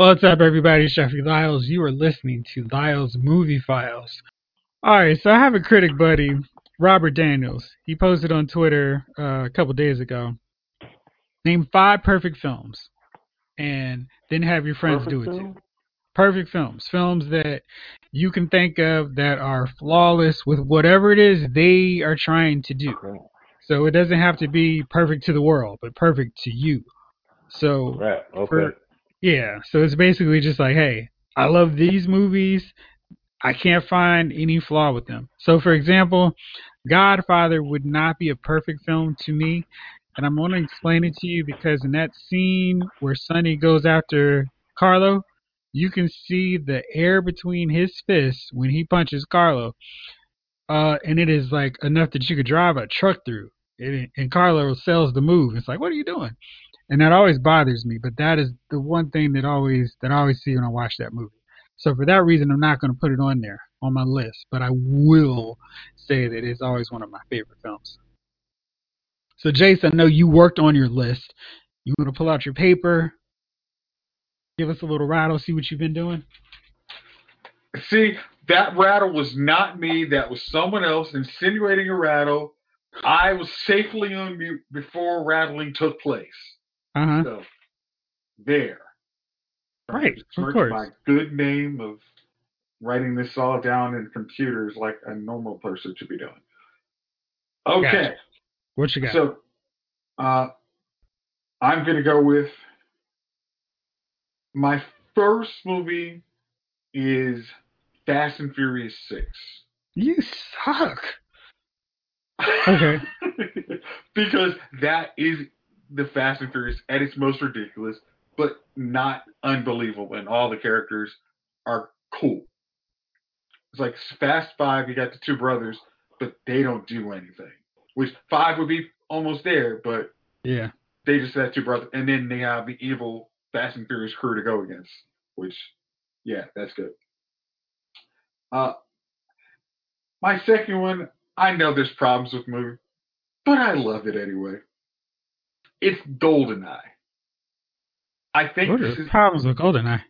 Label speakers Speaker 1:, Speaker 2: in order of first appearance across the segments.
Speaker 1: What's up, everybody? It's Jeffrey Lyles. You are listening to Lyles Movie Files. All right, so I have a critic buddy, Robert Daniels. He posted on Twitter uh, a couple days ago. Name five perfect films, and then have your friends
Speaker 2: Perfect
Speaker 1: do it
Speaker 2: film?
Speaker 1: too. Perfect films, films that you can think of that are flawless with whatever it is they are trying to do.
Speaker 2: Right.
Speaker 1: So it doesn't have to be perfect to the world, but perfect to you. So
Speaker 2: Right. Okay.
Speaker 1: for- yeah, so it's basically just like, hey, I love these movies. I can't find any flaw with them. So, for example, Godfather would not be a perfect film to me, and I'm going to explain it to you because in that scene where Sonny goes after Carlo, you can see the air between his fists when he punches Carlo, uh, and it is like enough that you could drive a truck through. And, and Carlo sells the move. It's like, what are you doing? And that always bothers me. But that is the one thing that always that I always see when I watch that movie. So for that reason, I'm not going to put it on there on my list, but I will say that it's always one of my favorite films. So Jason, I know you worked on your list. You want to pull out your paper, give us a little rattle, see what you've been doing.
Speaker 3: See, that rattle was not me. That was someone else insinuating a rattle. I was safely on mute before rattling took place.
Speaker 1: Uh huh.
Speaker 3: So, there.
Speaker 1: Right, of course.
Speaker 3: My good name of writing this all down in computers like a normal person should be doing. Okay.
Speaker 1: Gotcha. What you got?
Speaker 3: So, uh, I'm gonna go with my first movie is Fast and Furious Six.
Speaker 1: you suck. Okay.
Speaker 3: because that is the Fast and Furious at its most ridiculous, but not unbelievable, and all the characters are cool. It's like Fast Five, you got the two brothers, but they don't do anything. Which five would be almost there, but
Speaker 1: Yeah.
Speaker 3: they just have two brothers, and then they have the evil Fast and Furious crew to go against. Which, yeah, that's good. Uh, my second one, I know there's problems with the movie, but I love it anyway. It's Goldeneye. I think
Speaker 1: What
Speaker 3: this
Speaker 1: are
Speaker 3: is
Speaker 1: problems with Goldeneye?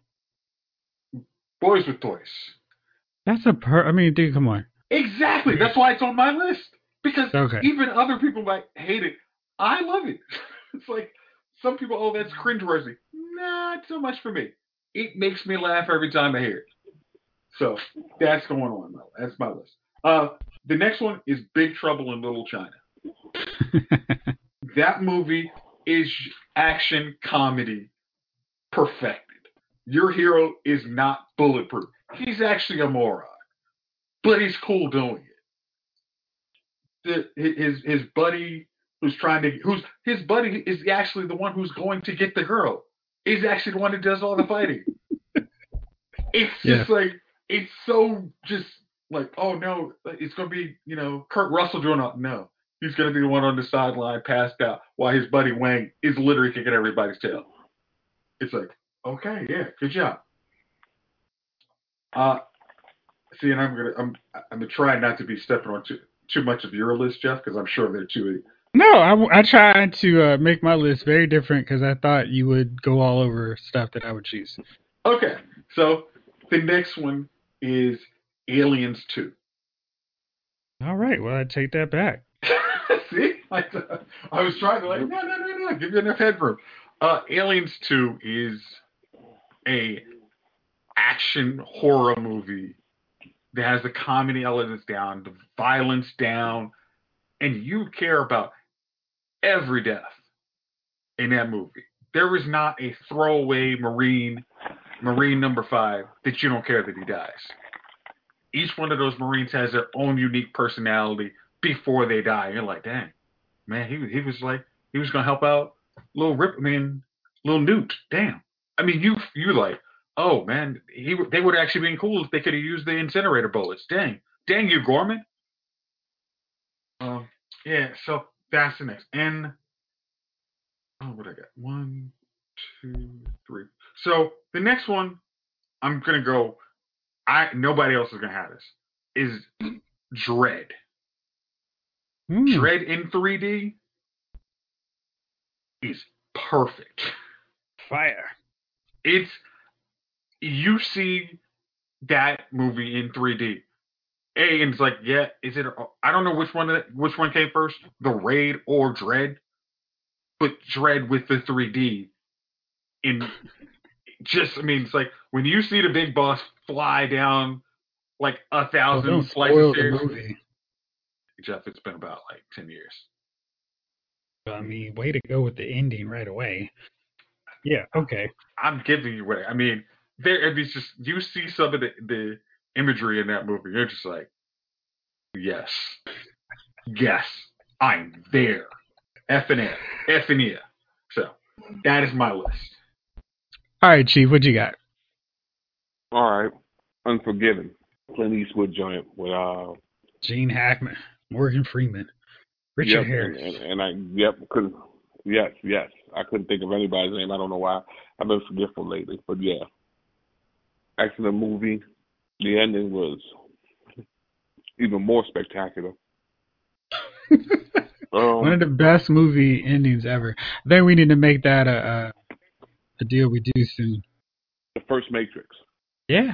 Speaker 3: Boys with Toys.
Speaker 1: That's a per. I mean, dude, come on.
Speaker 3: Exactly. That's why it's on my list. Because
Speaker 1: Okay.
Speaker 3: even other people might hate it. I love it. it's like some people, oh, that's cringeworthy. Not so much for me. It makes me laugh every time I hear it. So that's going on. though. That's my list. Uh, the next one is Big Trouble in Little China. That movie is action comedy perfected. Your hero is not bulletproof. He's actually a moron, but he's cool doing it. The, his his buddy who's trying to who's his buddy is actually the one who's going to get the girl. Is actually the one that does all the fighting. it's just like it's so just like oh no, it's gonna be you know Kurt Russell doing it. No, he's gonna be the one on the sideline passed out while his buddy Wang is literally kicking everybody's tail. It's like okay, yeah, good job. Uh, see, and I'm gonna I'm I'm gonna try not to be stepping on too too much of your list, Jeff, because I'm sure they're too.
Speaker 1: No, I, I tried to uh, make my list very different because I thought you would go all over stuff that I would choose.
Speaker 3: Okay, so the next one is Aliens Two.
Speaker 1: All right, well, I take that back.
Speaker 3: See, I, I was trying to like, no, no, no, no, give you enough headroom. Uh, Aliens Two is a action horror movie that has the comedy elements down, the violence down, and you care about every death in that movie. There is not a throwaway Marine, Marine number five, that you don't care that he dies. Each one of those Marines has their own unique personality before they die. You're like, dang, man, he he was like he was gonna help out little Rip, I mean, little Newt. Damn. I mean, you you like, oh man, he they would have actually been cool if they could have used the incinerator bullets. Dang, dang you, Gorman. Um, yeah. So that's the next. And oh, what I got? One, two, three. So the next one, I'm gonna go. I nobody else is gonna have this. Is Dredd.
Speaker 1: Mm.
Speaker 3: Dredd in 3D is perfect.
Speaker 1: Fire.
Speaker 3: It's you see that movie in 3D. A and it's like, yeah, is it? I don't know which one which one came first, the Raid or Dredd, but Dredd with the 3D. In just, I mean, it's like when you see the big boss fly down like a thousand
Speaker 1: Well, don't
Speaker 3: flights
Speaker 1: spoil
Speaker 3: of
Speaker 1: the
Speaker 3: stairs.
Speaker 1: movie.
Speaker 3: Jeff, it's been about like ten years.
Speaker 1: I mean, way to go with the ending right away. Yeah, okay.
Speaker 3: I'm giving you what I mean. There, and it's just you see some of the, the imagery in that movie. You're just like, yes, yes, I'm there. F and F, F and E. So that is my list.
Speaker 1: All right, Chief, what you got?
Speaker 2: All right. Unforgiven. Clint Eastwood joint with uh
Speaker 1: Gene Hackman, Morgan Freeman, Richard
Speaker 2: yep,
Speaker 1: Harris.
Speaker 2: And, and, and I yep, couldn't yes, yes. I couldn't think of anybody's name. I don't know why. I've been forgetful lately. But yeah. Excellent movie. The ending was even more spectacular. Um,
Speaker 1: One of the best movie endings ever. I think we need to make that a a, a deal we do soon.
Speaker 2: the first Matrix.
Speaker 1: Yeah.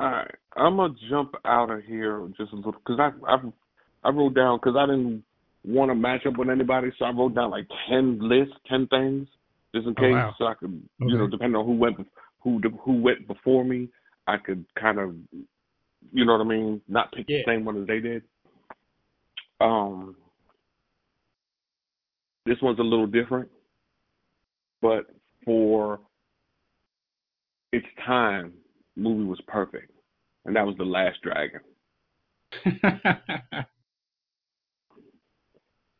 Speaker 2: All right, I'm gonna jump out of here just a little because I I I wrote down because I didn't want to match up with anybody, so I wrote down like ten lists, ten things, just in
Speaker 1: Oh,
Speaker 2: case,
Speaker 1: wow.
Speaker 2: so I could you know depending on who went who who went before me, I could kind of you know what I mean, not pick
Speaker 1: Yeah.
Speaker 2: the same one as they did. Um, this one's a little different, but for its time, movie was perfect, and that was The Last Dragon.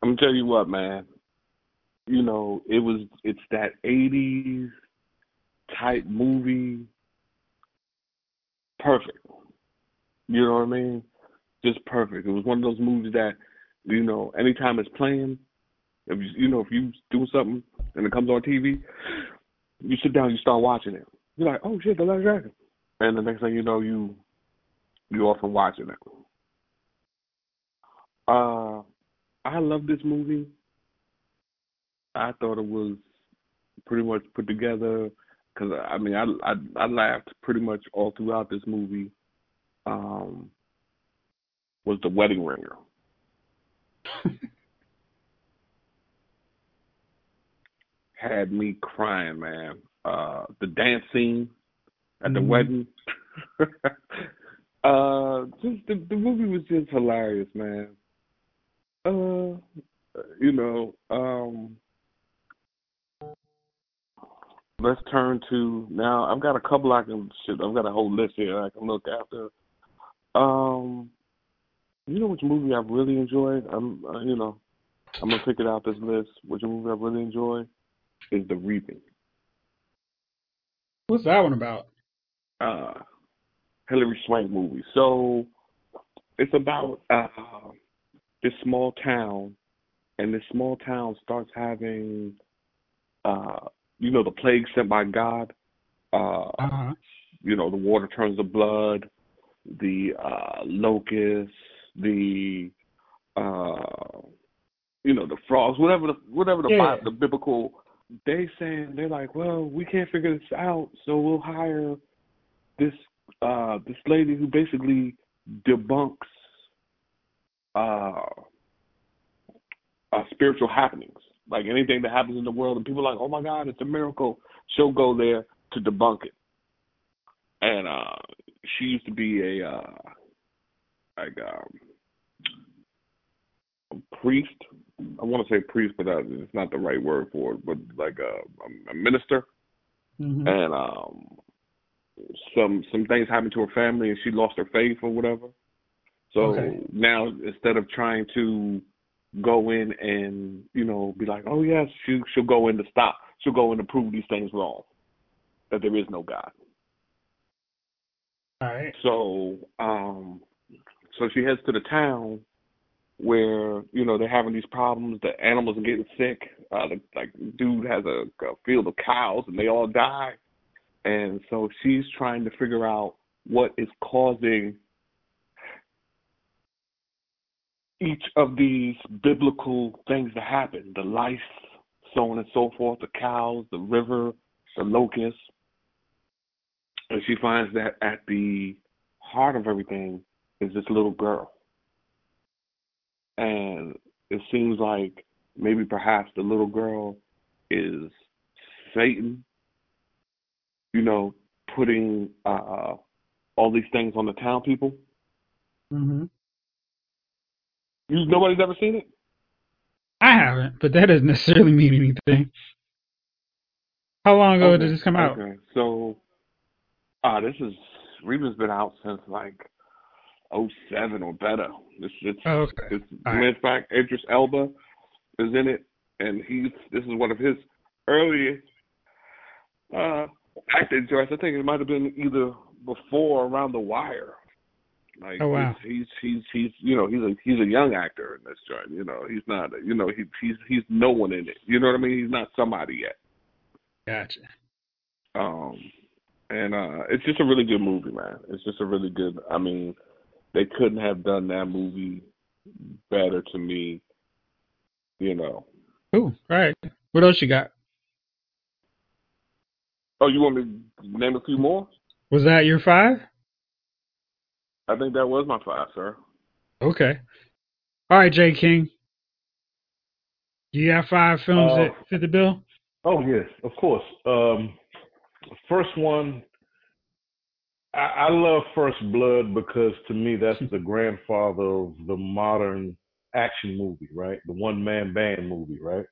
Speaker 2: I'm tell you what, man. You know, it was it's that '80s type movie, perfect. You know what I mean? Just perfect. It was one of those movies that, you know, anytime it's playing, if you, you know if you doing something and it comes on TV, you sit down, you start watching it. You're like, oh shit, The Last Dragon, and the next thing you know, you you off and watching it. Uh, I love this movie. I thought it was pretty much put together because I mean I, I I laughed pretty much all throughout this movie. Um, was the wedding ringer. Had me crying, man. Uh, the dance scene at the
Speaker 1: Mhm.
Speaker 2: wedding. uh, just the the movie was just hilarious, man. Uh, you know, um, let's turn to now. I've got a couple I can shit. I've got a whole list here I can look after. Um, you know which movie I've really enjoyed? I'm, uh, you know, I'm gonna pick it out this list. Which movie I really enjoy is The Reaping.
Speaker 1: What's that one about?
Speaker 2: uh Hilary Swank movie. So it's about uh this small town and this small town starts having uh you know the plague sent by God. Uh
Speaker 1: Uh-huh.
Speaker 2: you know, the water turns to blood, the uh locusts, the uh you know, the frogs, whatever the whatever the
Speaker 1: Yeah.
Speaker 2: Bi- the biblical they saying they're like, Well, we can't figure this out, so we'll hire this uh this lady who basically debunks uh uh spiritual happenings. Like anything that happens in the world and people are like, Oh my God, it's a miracle, she'll go there to debunk it and uh she used to be a uh like um a priest. I want to say priest, but uh, it's not the right word for it. But like a, a minister,
Speaker 1: Mhm.
Speaker 2: and um some some things happened to her family, and she lost her faith or whatever. So
Speaker 1: Okay.
Speaker 2: now instead of trying to go in and you know be like, oh yes, she she'll go in to stop, she'll go in to prove these things wrong, that there is no God.
Speaker 1: All right.
Speaker 2: So, um, so she heads to the town where you know they're having these problems. The animals are getting sick. Uh, the, like dude has a, a field of cows and they all die, and so she's trying to figure out what is causing each of these biblical things that happen. The lice, so on and so forth. The cows, the river, the locusts. and she finds that at the heart of everything is this little girl, and it seems like maybe perhaps the little girl is Satan, you know, putting uh, all these things on the town people.
Speaker 1: Mm-hmm.
Speaker 2: You, nobody's ever seen it.
Speaker 1: I haven't, but that doesn't necessarily mean anything. How long ago
Speaker 2: okay.
Speaker 1: did this come out?
Speaker 2: Okay, so uh this is Reba's been out since like oh seven or better. This it's,
Speaker 1: Oh, okay.
Speaker 2: it's
Speaker 1: All
Speaker 2: in fact Idris Elba is in it and he's this is one of his earliest uh acting joints. I think it might have been either before or around the wire. Like
Speaker 1: Oh, wow.
Speaker 2: he's, he's he's you know he's a he's a young actor in this joint. You know he's not you know he he's he's no one in it. You know what I mean? He's not somebody yet.
Speaker 1: Gotcha.
Speaker 2: Um, and uh, it's just a really good movie, man. It's just a really good. I mean, they couldn't have done that movie better to me. You know.
Speaker 1: Cool. All right. What else you got?
Speaker 2: Oh, you want me to name a few more?
Speaker 1: Was that your five?
Speaker 2: I think that was my five, sir.
Speaker 1: Okay. All right, Jay King. You got five films
Speaker 4: Uh,
Speaker 1: that fit the bill?
Speaker 4: Oh yes, of course. Um, first one, I, I love First Blood because to me that's the grandfather of the modern action movie, right? The one man band movie, right?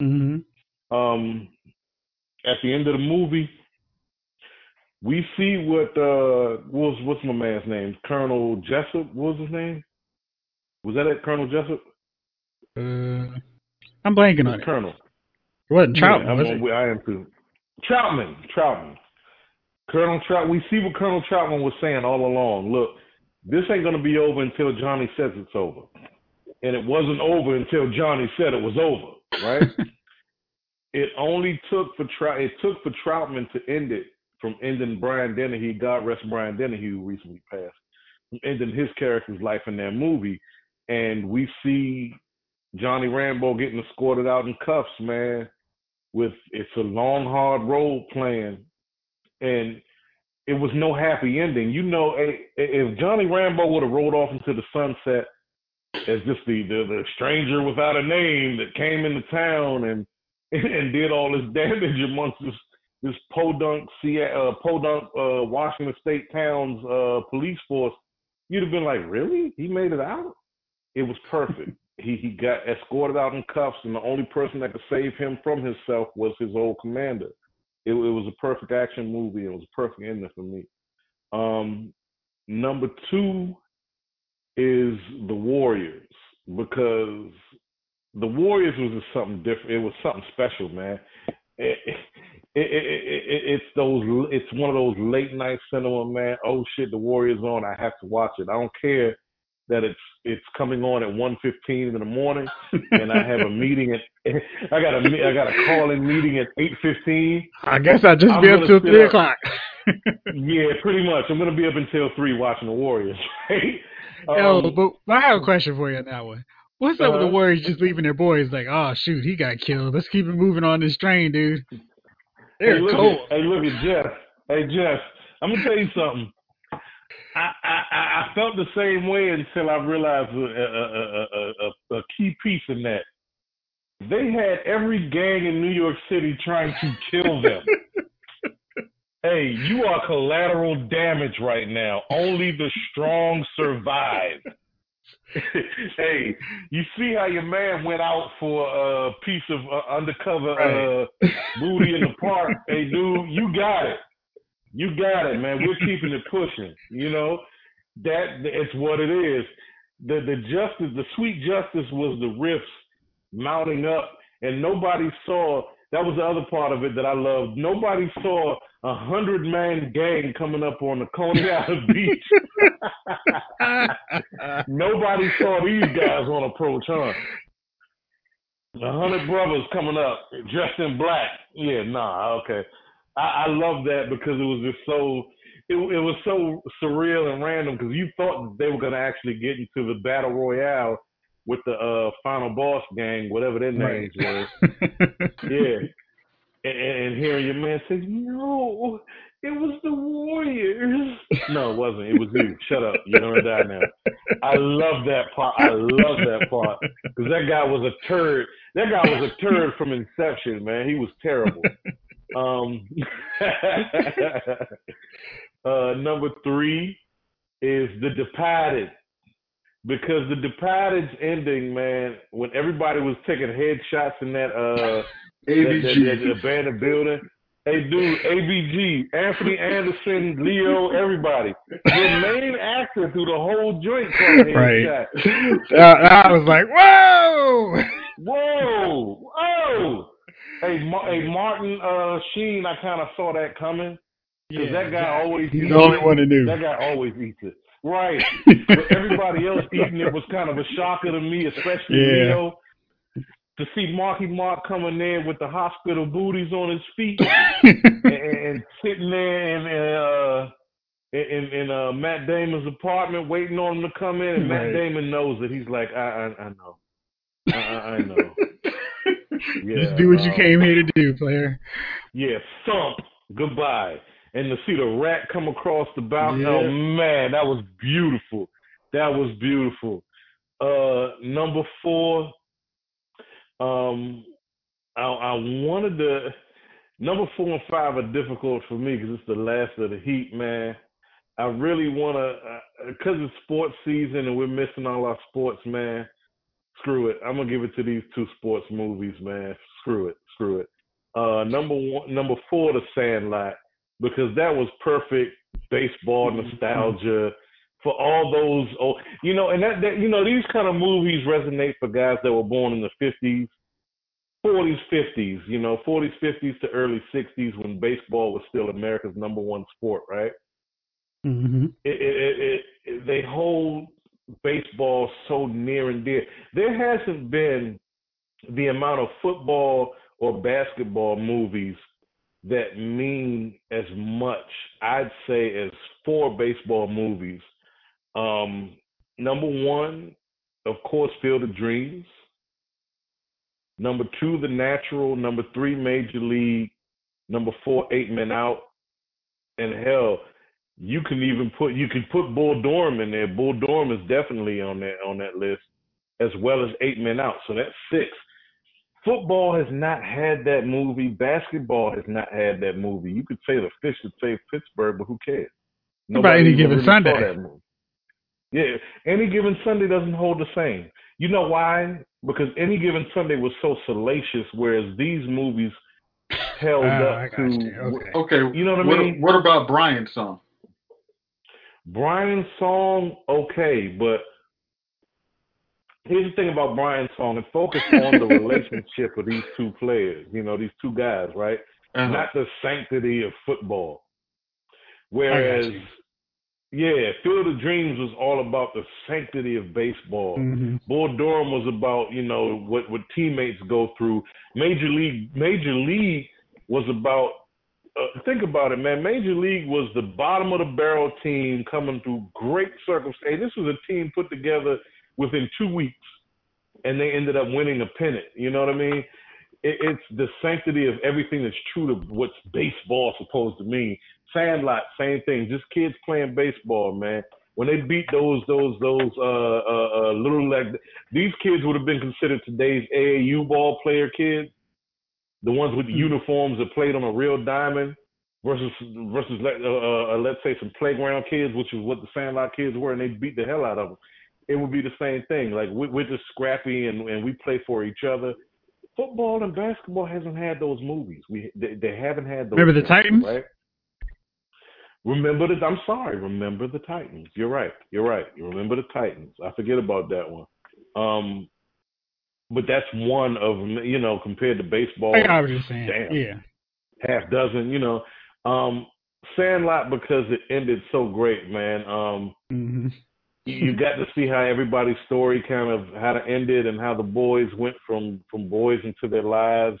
Speaker 1: Mm-hmm.
Speaker 4: Um, at the end of the movie, we see what uh, what was what's my man's name? Colonel Jessup. What was his name? Was that it, Colonel Jessup?
Speaker 1: Uh, I'm blanking on it.
Speaker 4: Colonel.
Speaker 1: It wasn't Troutman,
Speaker 4: Yeah,
Speaker 1: was it?
Speaker 4: I am too. Troutman, Troutman. Colonel Trout. We see what Colonel Troutman was saying all along. Look, this ain't gonna be over until Johnny says it's over, and it wasn't over until Johnny said it was over. Right? it only took for Trout. It took for Troutman to end it from ending Brian Dennehy. God rest Brian Dennehy, who recently passed, from ending his character's life in that movie, and we see Johnny Rambo getting escorted out in cuffs, man. With it's a long, hard road plan, and it was no happy ending. You know, if Johnny Rambo would have rolled off into the sunset as just the, the the stranger without a name that came into town and and did all this damage amongst this this podunk, uh, podunk uh, Washington State town's uh, police force, you'd have been like, really? He made it out? It was perfect. he he got escorted out in cuffs, and the only person that could save him from himself was his old commander. It, it was a perfect action movie. It was a perfect ending for me. Um, number two is the Warriors because the Warriors was just something different. It was something special, man. It, it, it, it, it's those. It's one of those late night cinema, man. Oh shit, the Warriors on. I have to watch it. I don't care that it's it's coming on at 1.15 in the morning, and I have a meeting at. I got a I got a call in meeting at 8.15.
Speaker 1: I guess I'll just
Speaker 4: I'm
Speaker 1: be up till 3
Speaker 4: up.
Speaker 1: o'clock.
Speaker 4: Yeah, pretty much. I'm gonna be up until three watching the Warriors. Right?
Speaker 1: Yo,
Speaker 4: Um,
Speaker 1: but I have a question for you on that one. What's up with the
Speaker 4: Uh-huh.
Speaker 1: Warriors just leaving their boys? Like, oh shoot, he got killed. Let's keep it moving on this train, dude. They're
Speaker 4: hey, look
Speaker 1: cold.
Speaker 4: At, hey, look at Jeff. Hey, Jeff. I'm gonna tell you something. I, I, I felt the same way until I realized a, a, a, a key piece in that. They had every gang in New York City trying to kill them. hey, you are collateral damage right now. Only the strong survive. hey, you see how your man went out for a piece of uh, undercover uh, booty in the park? Hey, dude, you got it. You got it, man. We're keeping it pushing. You know that it's what it is. The the justice, the sweet justice, was the riffs mounting up, and nobody saw. That was the other part of it that I loved. Nobody saw a hundred man gang coming up on the Coney Island beach. Nobody saw these guys on approach, huh? A hundred brothers coming up dressed in black. Yeah, nah, okay. I, I love that because it was just so it, it was so surreal and random because you thought they were gonna actually get into the battle royale with the uh, final boss gang, whatever their
Speaker 1: Right.
Speaker 4: names were. Yeah. And, and hearing your man say, no, It was the Warriors. No, it wasn't. It was you. Shut up. You're gonna die now. I love that part. I love that part because that guy was a turd. That guy was a turd from inception, man. He was terrible. Um, uh, number three is the Departed because the Departed's ending, man. When everybody was taking headshots in that uh that, that, that abandoned building. Hey, dude, ABG, Anthony Anderson, Leo, everybody. The main actor through the whole joint
Speaker 1: Right. Uh, I was like, whoa!
Speaker 4: Whoa, whoa. Hey, Ma- hey, Martin uh, Sheen, I kind of saw that coming because that guy always
Speaker 1: He's the only one that knew.
Speaker 4: That guy always eats it. Right. but everybody else eating it was kind of a shocker to me, especially
Speaker 1: Yeah.
Speaker 4: Leo. To see Marky Mark coming in with the hospital booties on his feet and, and sitting there in uh in in uh, Matt Damon's apartment waiting on him to come in, and Matt Damon knows that he's like, I I, I know, I, I, know. Yeah,
Speaker 1: Just do what you
Speaker 4: um,
Speaker 1: came here to do, player.
Speaker 4: Yeah, thump. Goodbye. And to see the rat come across the balcony,
Speaker 1: Yeah.
Speaker 4: oh man, that was beautiful. That was beautiful. Uh, number four, um, I, I wanted to. Number four and five are difficult for me because it's the last of the Heat, man. I really want to, because it's sports season and we're missing all our sports, man. Screw it. I'm gonna give it to these two sports movies, man. Screw it. Screw it. Uh, number one, number four, The Sandlot, because that was perfect baseball nostalgia for all those. Oh, you know, and that, that you know these kind of movies resonate for guys that were born in the '50s, '40s, '50s. You know, '40s, '50s to early '60s when baseball was still America's number one sport, right?
Speaker 1: Mm-hmm.
Speaker 4: it, it, it, it, they hold baseball so near and dear. There hasn't been the amount of football or basketball movies that mean as much, I'd say, as four baseball movies. Um, number one, of course, Field of Dreams. Number two, The Natural. Number three, Major League. Number four, Eight Men Out. And hell, you can even put you can put Bull Durham in there. Bull Durham is definitely on that on that list, as well as Eight Men Out. So that's six. Football has not had that movie. Basketball has not had that movie. You could say the Fish That Saved Pittsburgh, but who cares?
Speaker 1: What about any given
Speaker 4: really
Speaker 1: Sunday?
Speaker 4: that movie. Yeah, any given Sunday doesn't hold the same. You know why? Because any given Sunday was so salacious, whereas these movies held
Speaker 1: Ah,
Speaker 4: up to
Speaker 1: you. Okay.
Speaker 3: Okay.
Speaker 4: You know what I mean?
Speaker 3: What about Brian's song?
Speaker 4: Brian's song, okay, but here's the thing about Brian's song. It focused on the relationship of these two players, you know, these two guys, right?
Speaker 3: Uh-huh.
Speaker 4: Not the sanctity of football. Whereas, yeah, Field of Dreams was all about the sanctity of baseball.
Speaker 1: Mhm.
Speaker 4: Bull Durham was about, you know, what what teammates go through. Major League Major League was about uh, think about it, man. Major League was the bottom of the barrel team coming through great circumstances. This was a team put together within two weeks, and they ended up winning a pennant. You know what I mean? It, it's the sanctity of everything that's true to what's baseball supposed to mean. Sandlot, same thing. Just kids playing baseball, man. When they beat those those those uh, uh, uh, little like these kids would have been considered today's AAU ball player kids, the ones with the uniforms that played on a real diamond, versus versus let uh, uh, let's say some playground kids, which is what the Sandlot kids were, and they beat the hell out of them. It would be the same thing. Like we, we're just scrappy and, and we play for each other. Football and basketball hasn't had those movies. We they, they haven't had those.
Speaker 1: Remember the
Speaker 4: things,
Speaker 1: Titans?
Speaker 4: right? Remember the I'm sorry, remember the Titans. You're right. You're right. You remember the Titans. I forget about that one. Um but that's one of them, you know, compared to baseball,
Speaker 1: I what you're saying.
Speaker 4: Damn.
Speaker 1: Yeah.
Speaker 4: half dozen, you know. Um Sandlot because it ended so great, man. Um
Speaker 1: hmm
Speaker 4: you, got to see how everybody's story kind of how it ended and how the boys went from from boys into their lives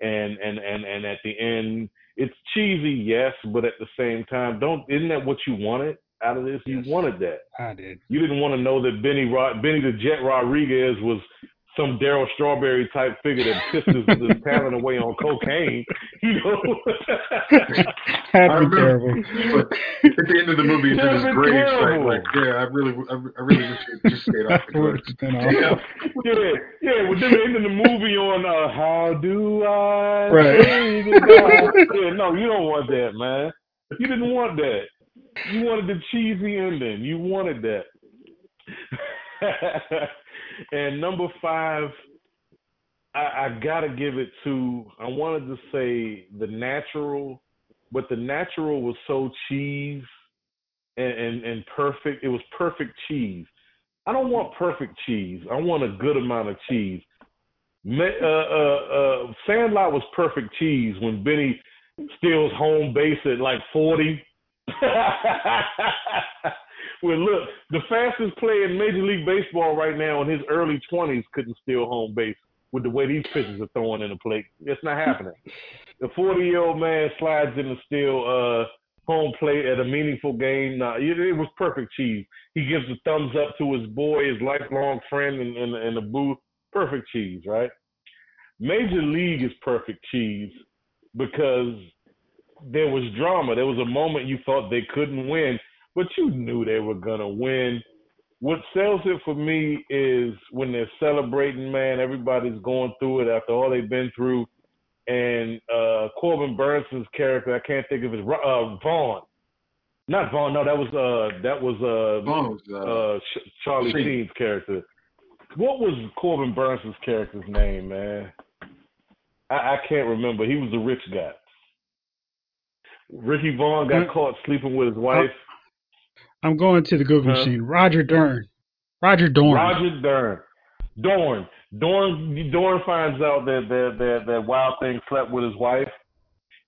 Speaker 4: and and and and at the end it's cheesy yes but at the same time don't isn't that what you wanted out of this
Speaker 1: Yes.
Speaker 4: you wanted that
Speaker 1: I did.
Speaker 4: you didn't want to know that benny Rod, benny the jet rodriguez was some Darryl Strawberry type figure that pisses his, his talent away on cocaine. You know,
Speaker 1: That'd be terrible.
Speaker 3: But at the end of the movie, he's in his grave. Like, like, yeah, I really, I, I really wish he just stayed off the drugs.
Speaker 1: It's been awful.
Speaker 3: Yeah.
Speaker 4: yeah, yeah. With them ending the movie on uh, "How Do I
Speaker 1: Right.
Speaker 4: Yeah, no, you don't want that, man. You didn't want that. You wanted the cheesy ending. You wanted that. And number five, I, I gotta give it to. I wanted to say the natural, but the natural was so cheese and, and and perfect. It was perfect cheese. I don't want perfect cheese. I want a good amount of cheese. Uh, uh, uh, Sandlot was perfect cheese when Benny steals home base at like 40. well, look, the fastest player in Major League Baseball right now in his early 20s couldn't steal home base with the way these pitchers are throwing in the plate. It's not happening. The 40 year old man slides in to steal uh, home plate at a meaningful game. Nah, it, it was perfect cheese. He gives a thumbs up to his boy, his lifelong friend in, in, in the booth. Perfect cheese, right? Major League is perfect cheese because there was drama. There was a moment you thought they couldn't win, but you knew they were gonna win. What sells it for me is when they're celebrating, man. Everybody's going through it after all they've been through. And uh Corbin Bernsen's character, I can't think of his uh Vaughn. Not Vaughn, no, that was uh that was uh
Speaker 3: Vaughn was, uh,
Speaker 4: uh, Ch- Charlie
Speaker 3: Sheen.
Speaker 4: Sheen's character. What was Corbin Bernsen's character's name, man? I, I can't remember. He was a rich guy. Ricky Vaughn got
Speaker 1: Hmm.
Speaker 4: caught sleeping with his wife.
Speaker 1: I'm going to the Google
Speaker 4: Huh?
Speaker 1: machine. Roger Dern. Roger Dorn.
Speaker 4: Roger Dern. Dorn. Dorn Dorn finds out that that that that Wild Thing slept with his wife.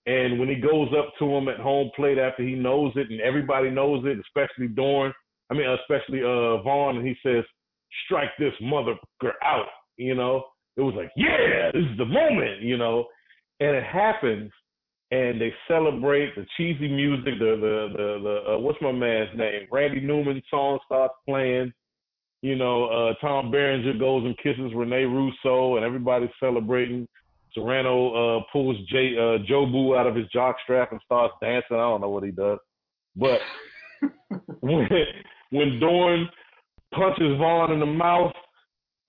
Speaker 4: And when he goes up to him at home plate after he knows it and everybody knows it, especially Dorn, I mean especially uh Vaughn, and he says, Strike this motherfucker out, you know. It was like, Yeah, this is the moment, you know. And it happens and they celebrate the cheesy music, the the the, the uh, what's my man's name? Randy Newman song starts playing. You know, uh, Tom Berenger goes and kisses Rene Russo, and everybody's celebrating. Serrano uh, pulls Jay, uh, Jobu out of his jock strap and starts dancing. I don't know what he does, but when when Dorn punches Vaughn in the mouth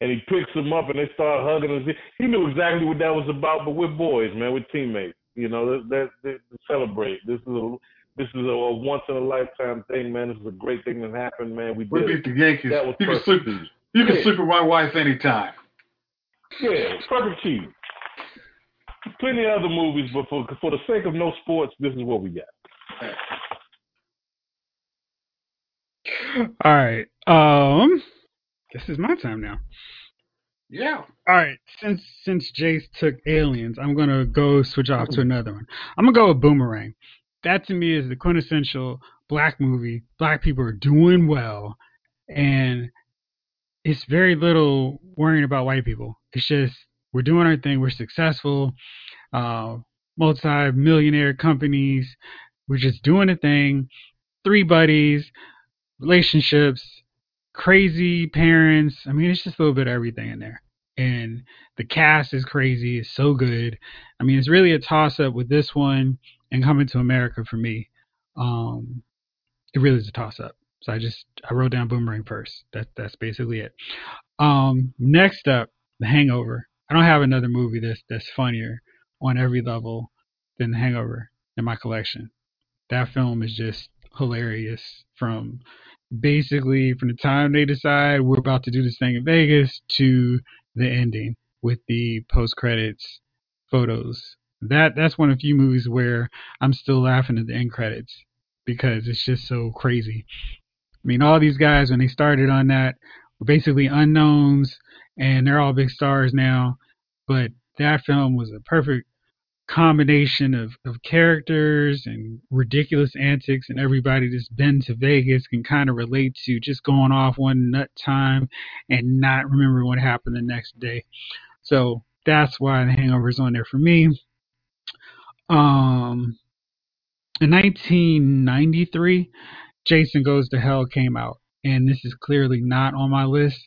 Speaker 4: and he picks him up and they start hugging and he knew exactly what that was about. But we're boys, man. We're teammates. You know, that, that, that celebrate. This is a this is a, a, once in a lifetime thing, man. This is a great thing that happened, man. We
Speaker 3: We beat
Speaker 4: it.
Speaker 3: the Yankees.
Speaker 4: That was
Speaker 3: You can
Speaker 4: perfect.
Speaker 3: sleep. You can
Speaker 4: Yeah.
Speaker 3: sleep with my wife anytime.
Speaker 4: Yeah, perfect cheese. Plenty of other movies, but for for the sake of no sports, this is what we got.
Speaker 1: All right. Um, this is my time now.
Speaker 3: Yeah.
Speaker 1: All right. Since since Jace took Aliens, I'm gonna go switch off to another one. I'm gonna go with Boomerang. That to me is the quintessential black movie. Black people are doing well, and it's very little worrying about white people. It's just we're doing our thing. We're successful. Uh, multi-millionaire companies. We're just doing a thing. Three buddies, relationships, crazy parents. I mean, it's just a little bit of everything in there. And the cast is crazy. It's so good. I mean, it's really a toss up with this one and Coming to America for me. Um, it really is a toss up. So I just I wrote down Boomerang first. That that's basically it. Um, next up, The Hangover. I don't have another movie that's that's funnier on every level than The Hangover in my collection. That film is just hilarious from basically from the time they decide we're about to do this thing in Vegas to the ending with the post credits photos. That that's one of the few movies where I'm still laughing at the end credits because it's just so crazy. I mean, all these guys when they started on that were basically unknowns, and they're all big stars now. But that film was a perfect combination of, of characters and ridiculous antics, and everybody that's been to Vegas can kind of relate to just going off one nut time and not remember what happened the next day. So that's why The Hangover is on there for me. Um, in 1993, Jason Goes to Hell came out, and this is clearly not on my list.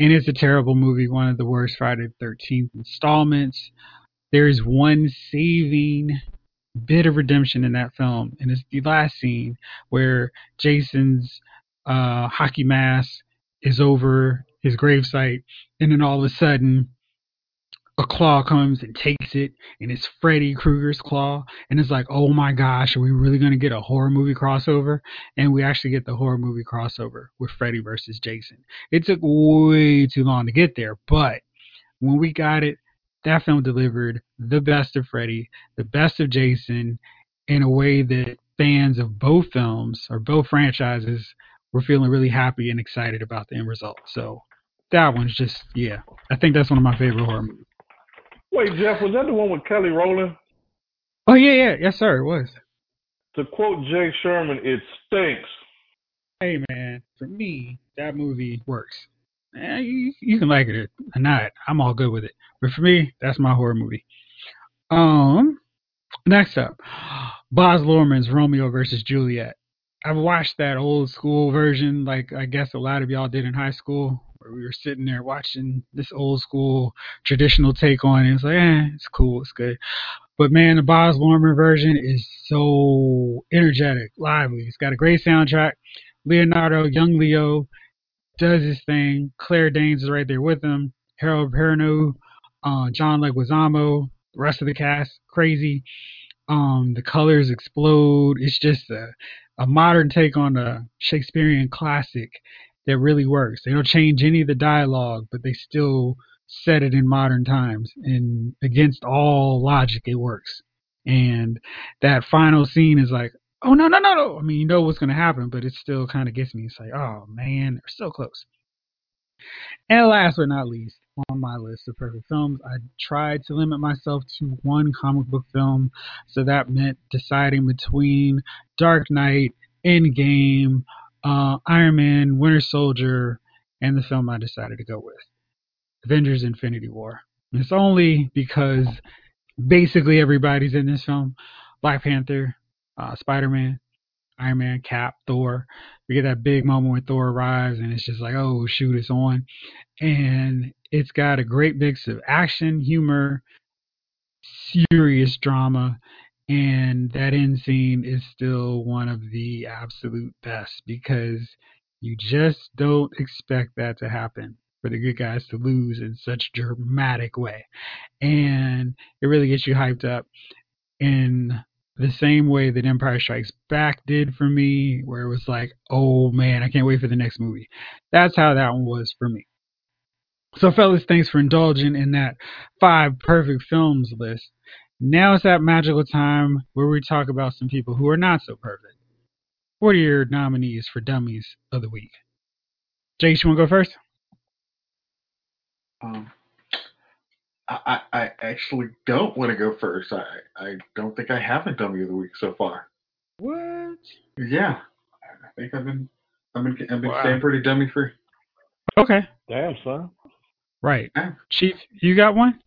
Speaker 1: and it's a terrible movie, one of the worst Friday the Thirteenth installments. There's one saving bit of redemption in that film, and it's the last scene where Jason's uh, hockey mask is over his gravesite, and then all of a sudden a claw comes and takes it, and it's Freddy Krueger's claw, and it's like, oh my gosh, are we really gonna get a horror movie crossover? And we actually get the horror movie crossover with Freddy versus Jason. It took way too long to get there, but when we got it, that film delivered the best of Freddy, the best of Jason, in a way that fans of both films or both franchises were feeling really happy and excited about the end result. So that one's just yeah, I think that's one of my favorite horror movies.
Speaker 4: Wait, Jeff, was that the one with Kelly Rowland?
Speaker 1: Oh yeah, yeah, yes sir, it was.
Speaker 4: To quote Jay Sherman, it stinks.
Speaker 1: Hey man, for me, that movie works. Eh, you, you can like it or not. I'm all good with it. But for me, that's my horror movie. Um, next up, Baz Luhrmann's Romeo versus Juliet. I've watched that old school version, like I guess a lot of y'all did in high school, where we were sitting there watching this old school traditional take on it. It's like, eh, it's cool, it's good. But man, the Baz Luhrmann version is so energetic, lively. It's got a great soundtrack. Leonardo, young Leo, does his thing. Claire Danes is right there with him. Harold Perrineau, uh, John Leguizamo, the rest of the cast, crazy. Um, the colors explode. It's just a, a modern take on a Shakespearean classic that really works. They don't change any of the dialogue, but they still set it in modern times. And against all logic, it works. And that final scene is like, oh no no no no! I mean, you know what's gonna happen, but it still kind of gets me. It's like, oh man, they're so close. And last but not least, on my list of perfect films, I tried to limit myself to one comic book film, so that meant deciding between Dark Knight, Endgame, uh, Iron Man, Winter Soldier, and the film I decided to go with, Avengers: Infinity War. And it's only because basically everybody's in this film. Black Panther, uh, Spider Man, Iron Man, Cap, Thor. We get that big moment when Thor arrives, and it's just like, oh shoot, it's on. And it's got a great mix of action, humor, serious drama, and that end scene is still one of the absolute best because you just don't expect that to happen for the good guys to lose in such dramatic way. And it really gets you hyped up. And the same way that Empire Strikes Back did for me, where it was like, oh man, I can't wait for the next movie. That's how that one was for me. So, fellas, thanks for indulging in that five perfect films list. Now it's that magical time where we talk about some people who are not so perfect. What are your nominees for Dummies of the Week? Jace, you want to go first?
Speaker 3: Um, I, I actually don't want to go first. I, I don't think I have a dummy of the week so far.
Speaker 1: What?
Speaker 3: Yeah, I think I've been I've been I've been
Speaker 1: Wow.
Speaker 3: staying pretty dummy free.
Speaker 1: Okay.
Speaker 4: Damn, son.
Speaker 1: Right.
Speaker 3: Yeah.
Speaker 1: Chief, you got one?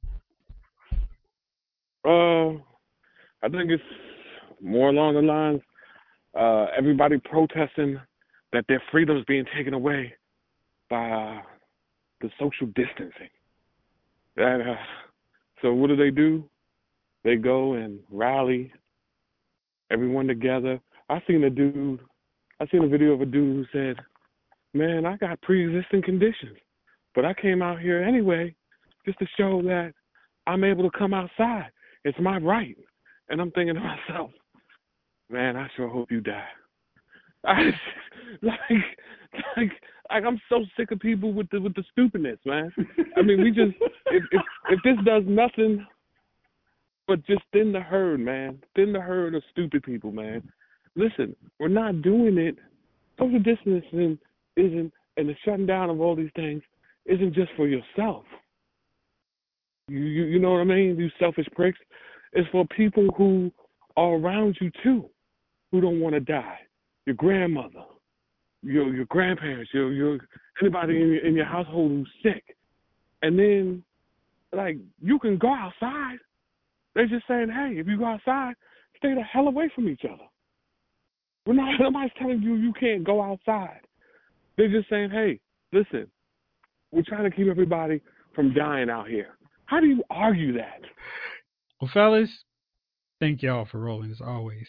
Speaker 2: Uh, I think it's more along the lines uh, everybody protesting that their freedom's being taken away by uh, the social distancing. And, uh, so what do they do? They go and rally everyone together. I seen a dude. I seen a video of a dude who said, "Man, I got pre-existing conditions, but I came out here anyway, just to show that I'm able to come outside. It's my right." And I'm thinking to myself, "Man, I sure hope you die." I like, like, like I'm so sick of people with the with the stupidness, man. I mean, we just if if, if this does nothing but just thin the herd, man. Thin the herd of stupid people, man. Listen, we're not doing it. Social distancing isn't, and the shutting down of all these things isn't just for yourself. You, you, you know what I mean? You selfish pricks. It's for people who are around you too, who don't want to die. Your grandmother, your your grandparents, your your anybody in your, in your household who's sick, and then like you can go outside. They're just saying, hey, if you go outside, stay the hell away from each other. We're not nobody's telling you you can't go outside. They're just saying, hey, listen, we're trying to keep everybody from dying out here. How do you argue that?
Speaker 1: Well, fellas, thank y'all for rolling as always.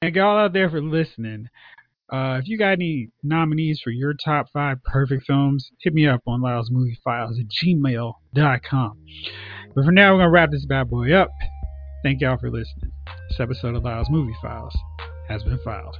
Speaker 1: Thank y'all out there for listening. Uh, if you got any nominees for your top five perfect films, hit me up on LylesMovieFiles at gmail.com. But for now, we're going to wrap this bad boy up. Thank y'all for listening. This episode of Lyles Movie Files has been filed.